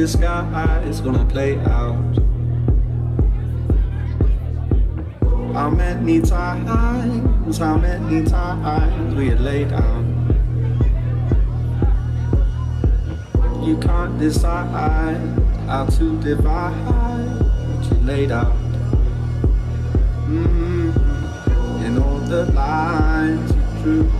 Is this disguise gonna play out? How many times, how many times we had laid down? You can't decide how to divide what you laid out. Mm-hmm. In all the lines you drew,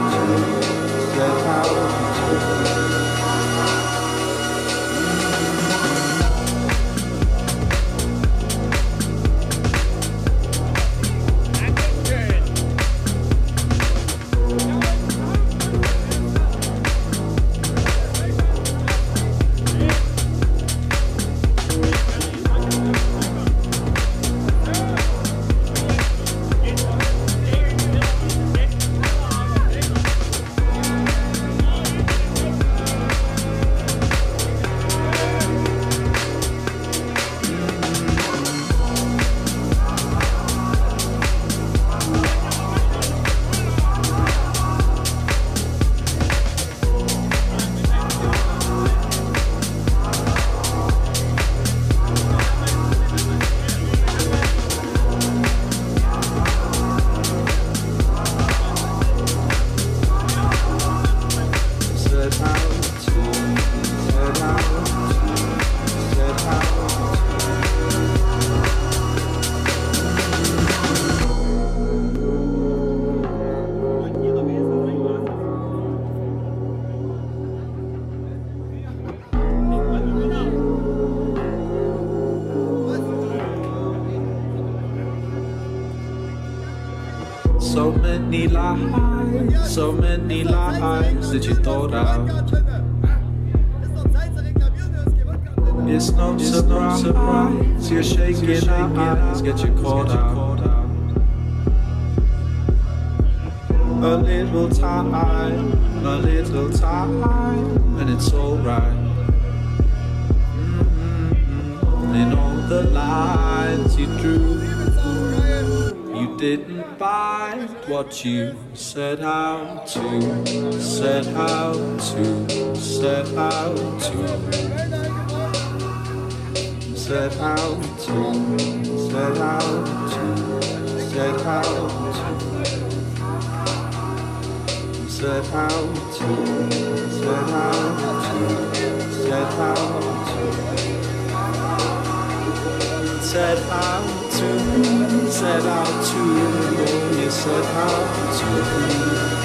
lies, so many lies that you thought out. It's no surprise, you're shaking eyes, get you caught out. A little time, a little time, and it's alright. Mm-hmm. In all the lines you drew, you didn't find what you set out to, set out to, set out to, set out to, set out to, set out to, set out to, set out to, set out to. Set out to, set out to, you set out to.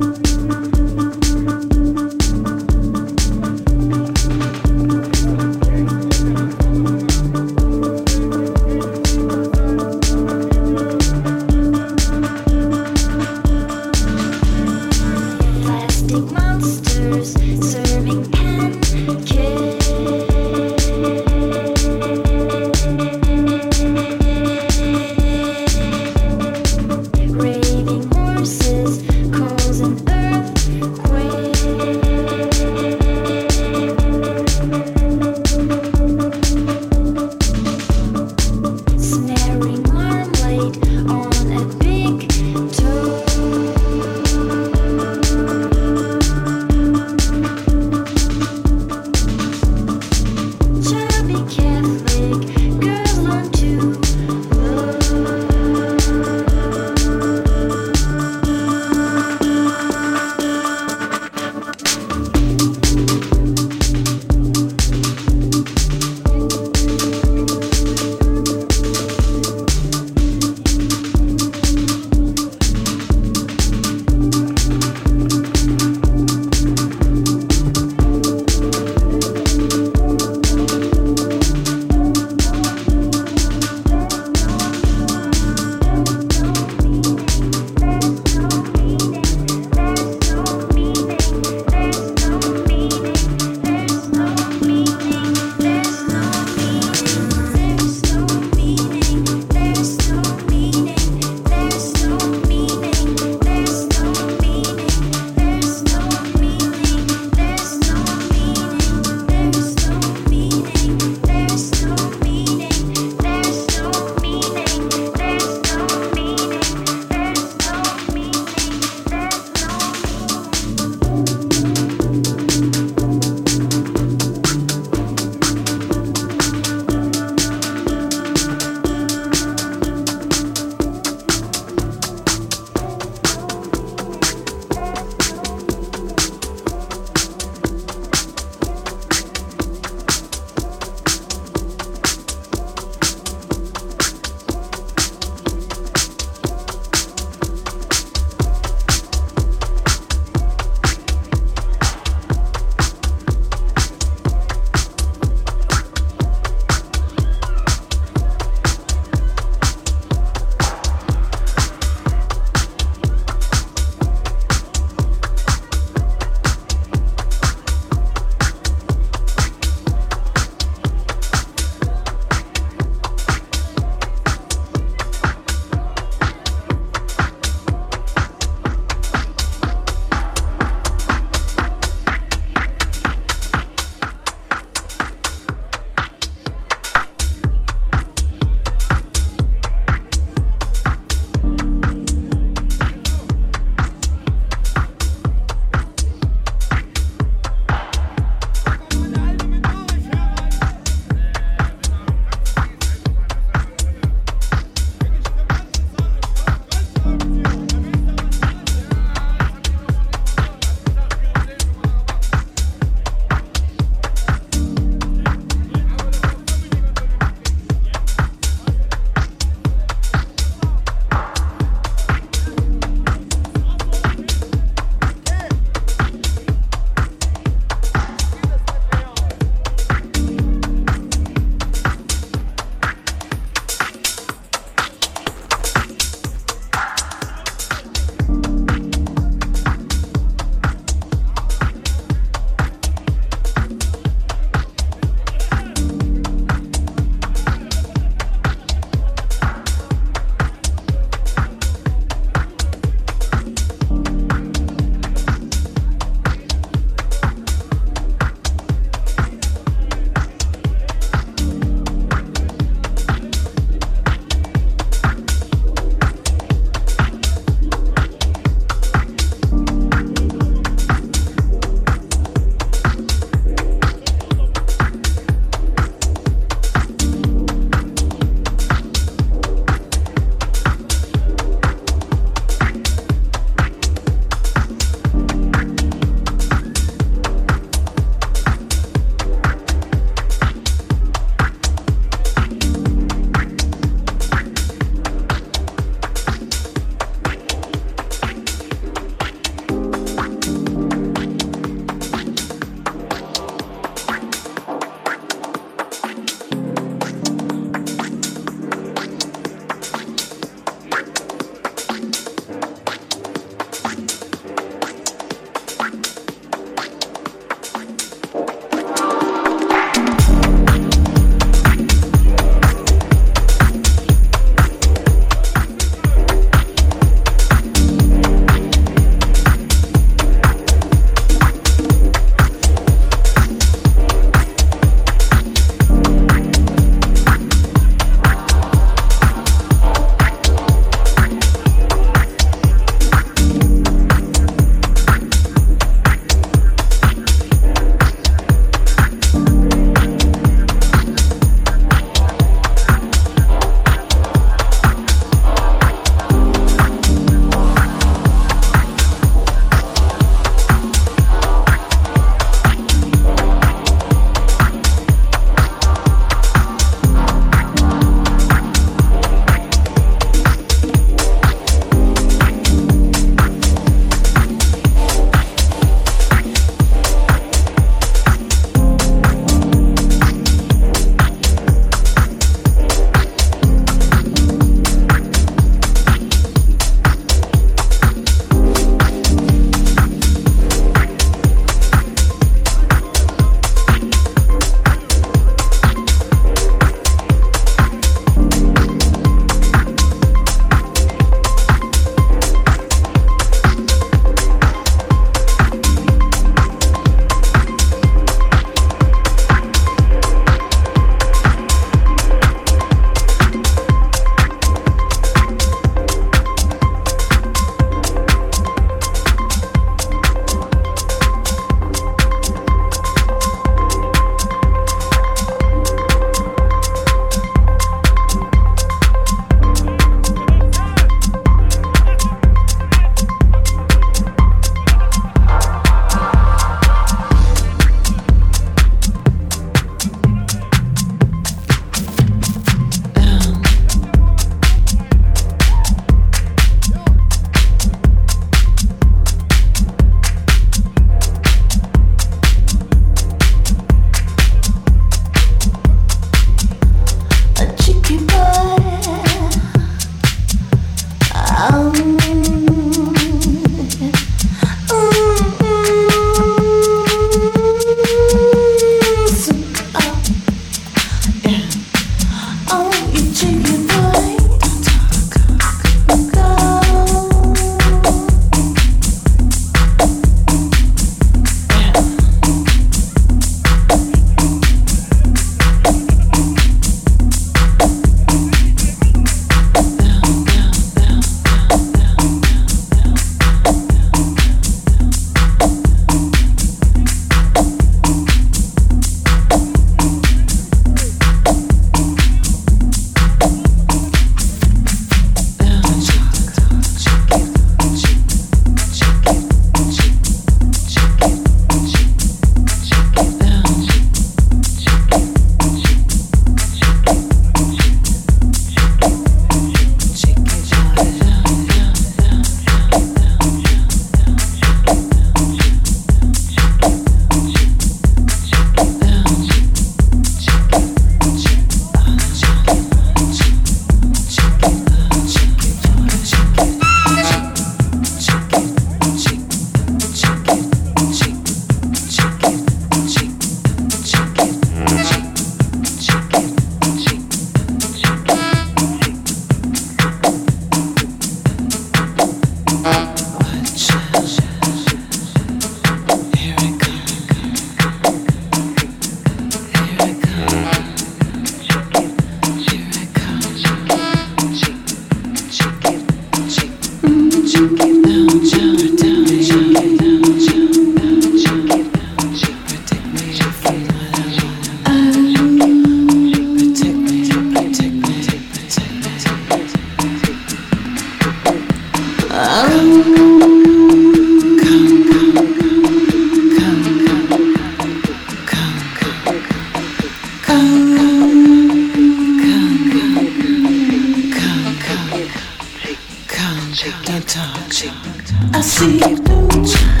I see through.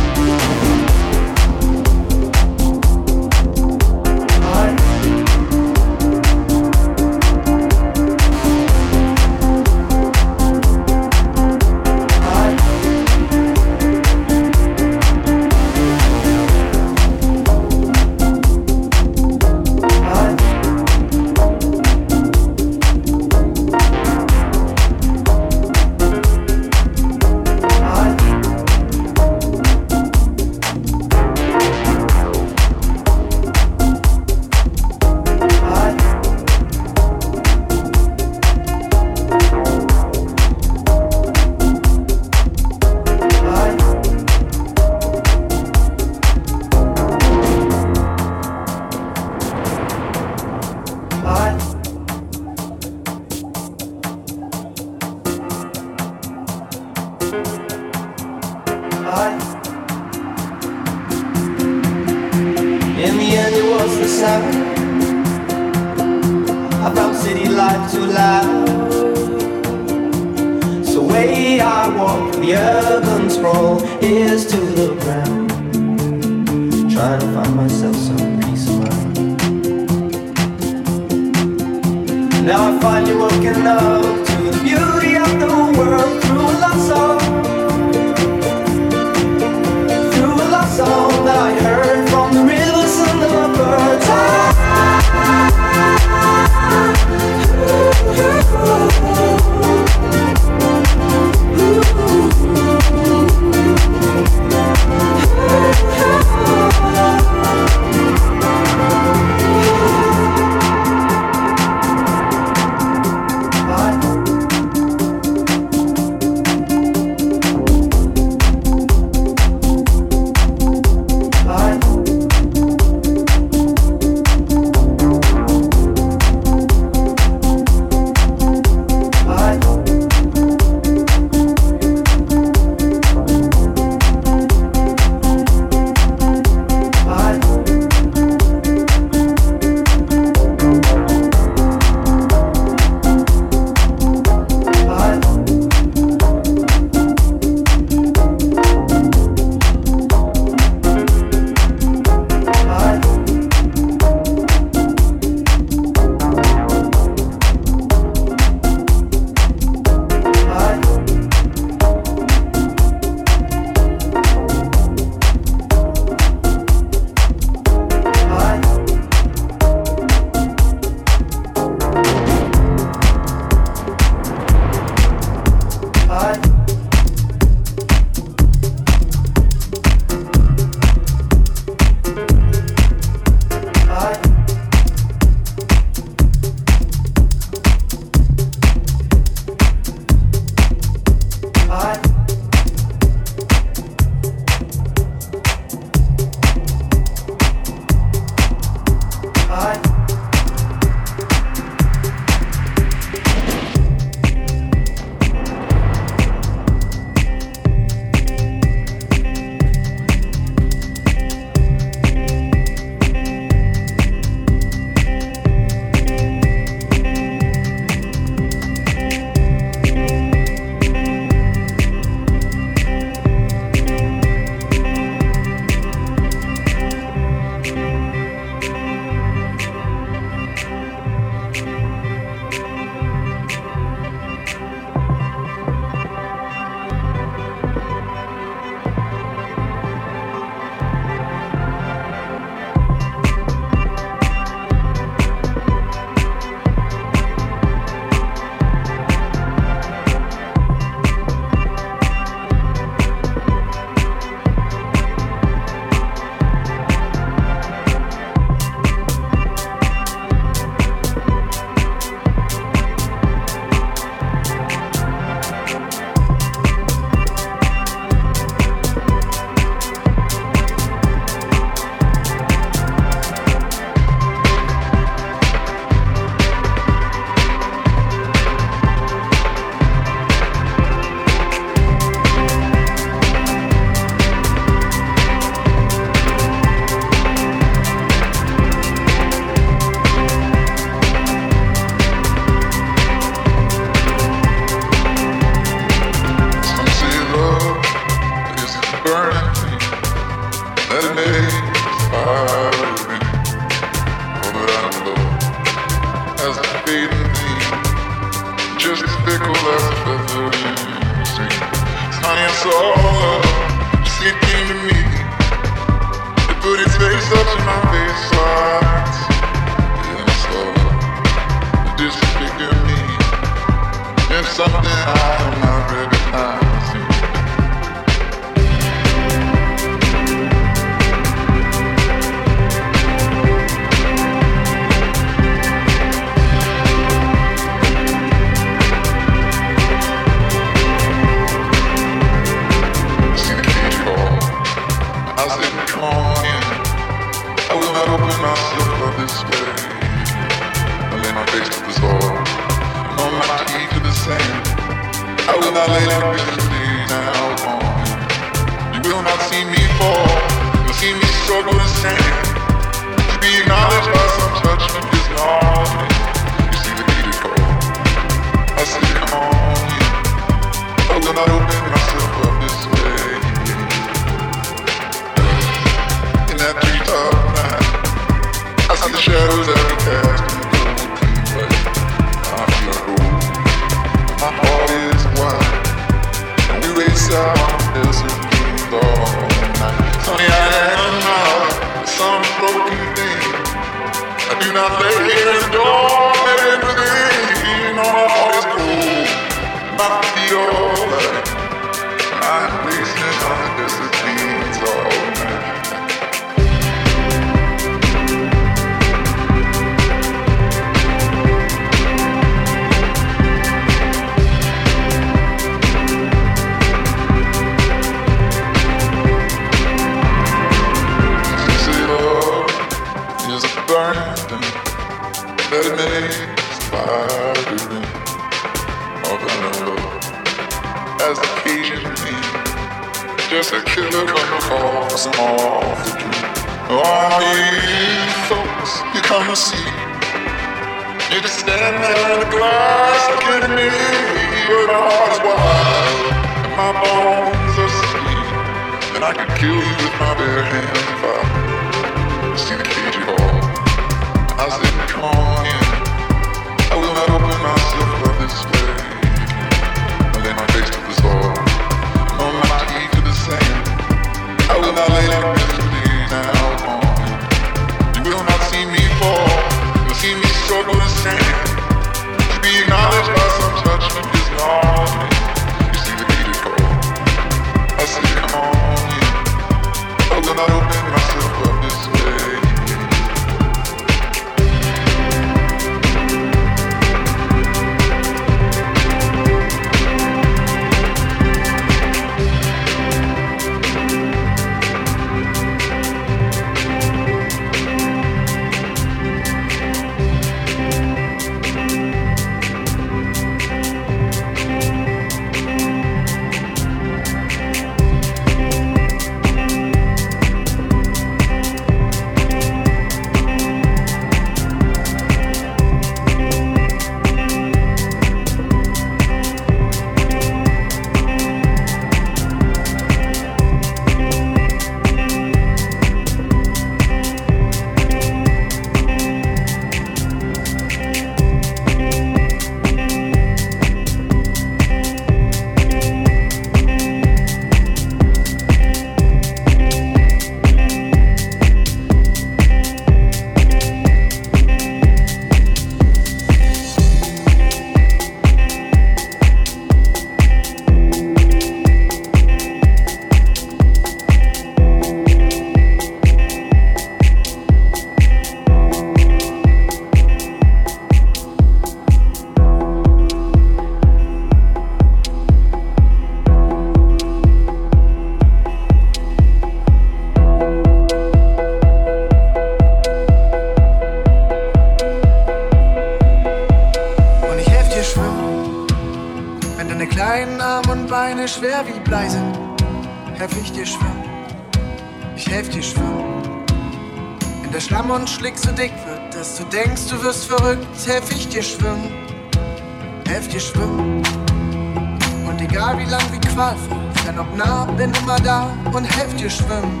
dir schwimmen,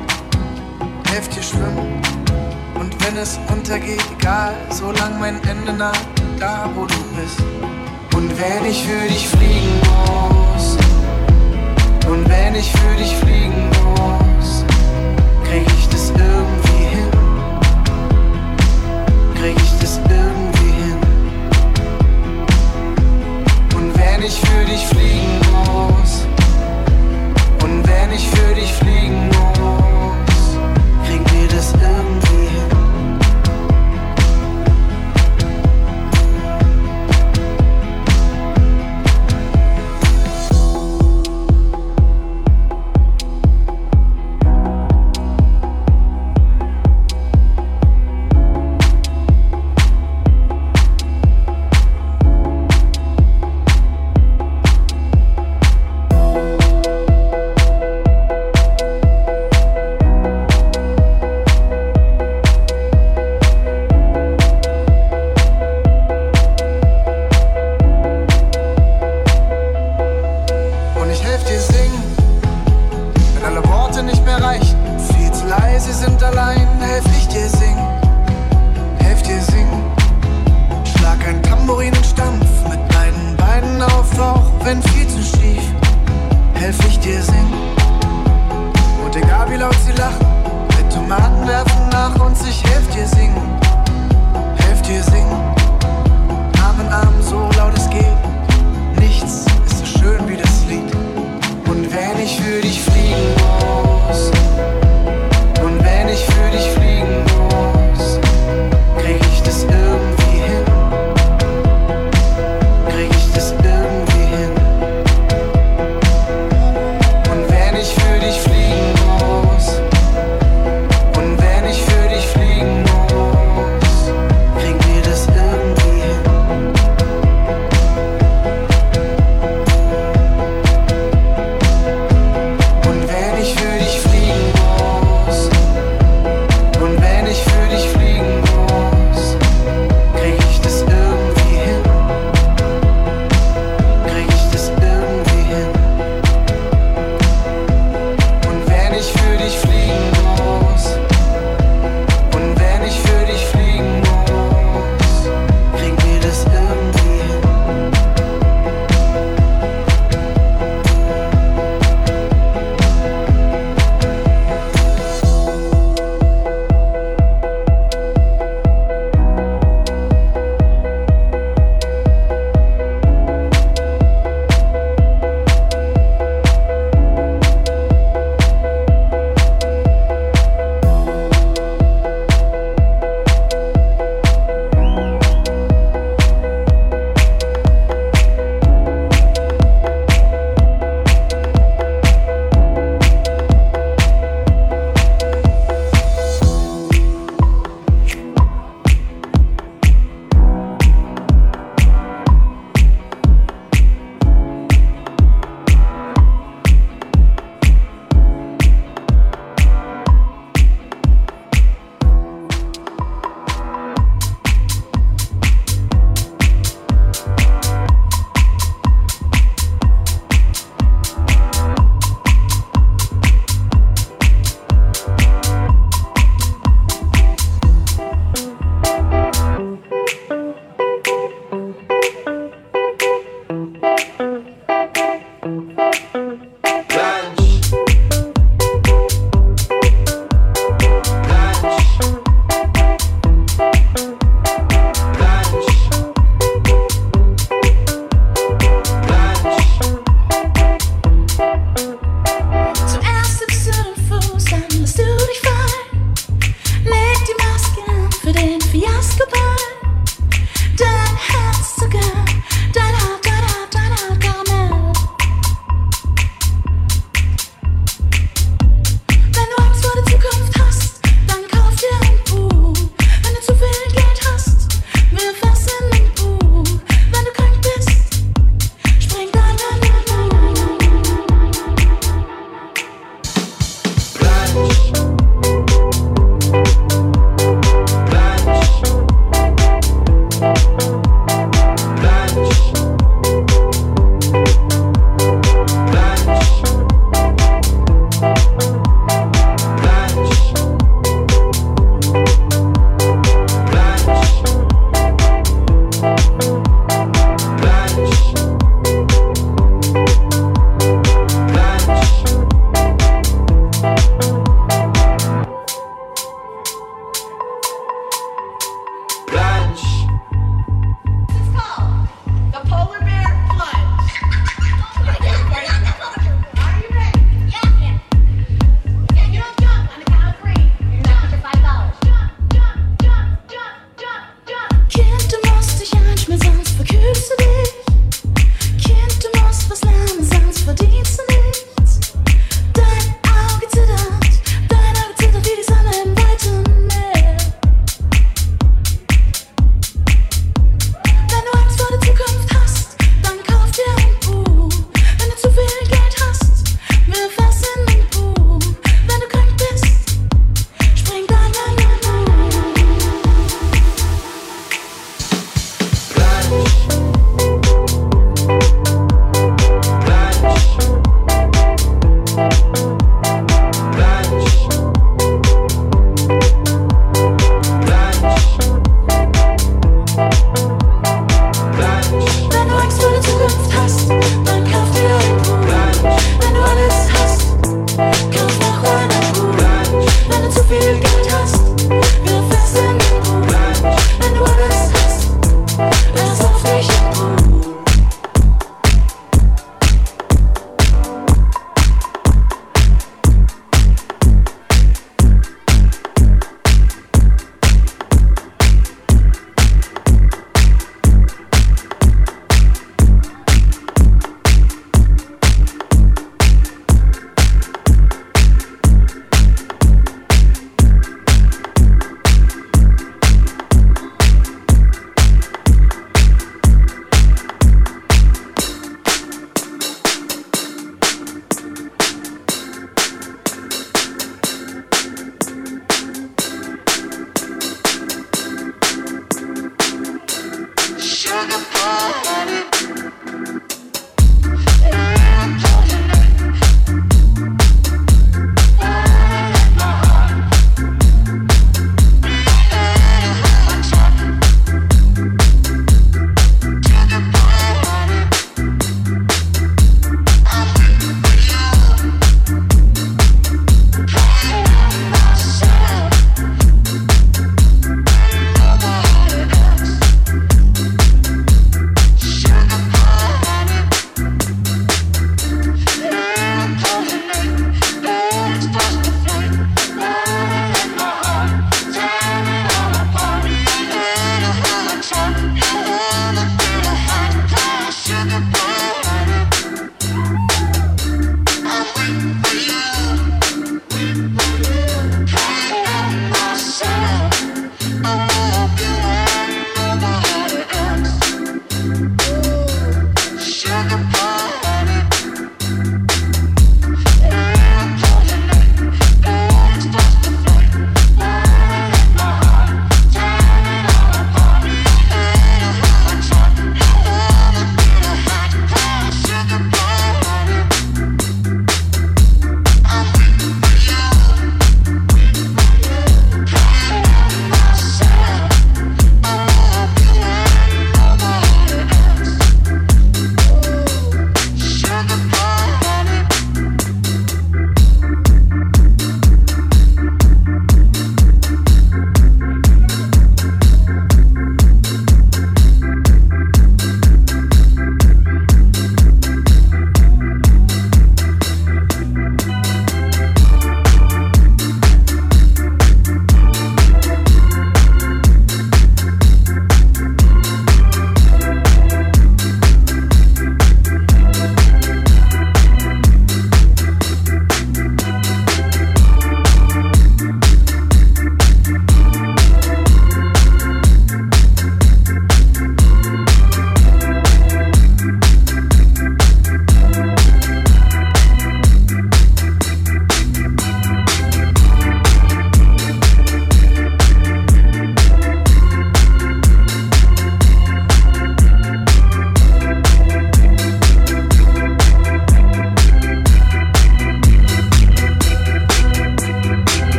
helft dir schwimmen. Und wenn es untergeht, egal, solang mein Ende naht, da wo du bist. Und wenn ich für dich fliegen muss, und wenn ich für dich fliegen muss, krieg ich das irgendwie hin. Krieg ich das irgendwie hin. Und wenn ich für dich fliegen muss, wenn ich für dich fliegen muss, kriegen wir das irgendwie hin.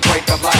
The city. This this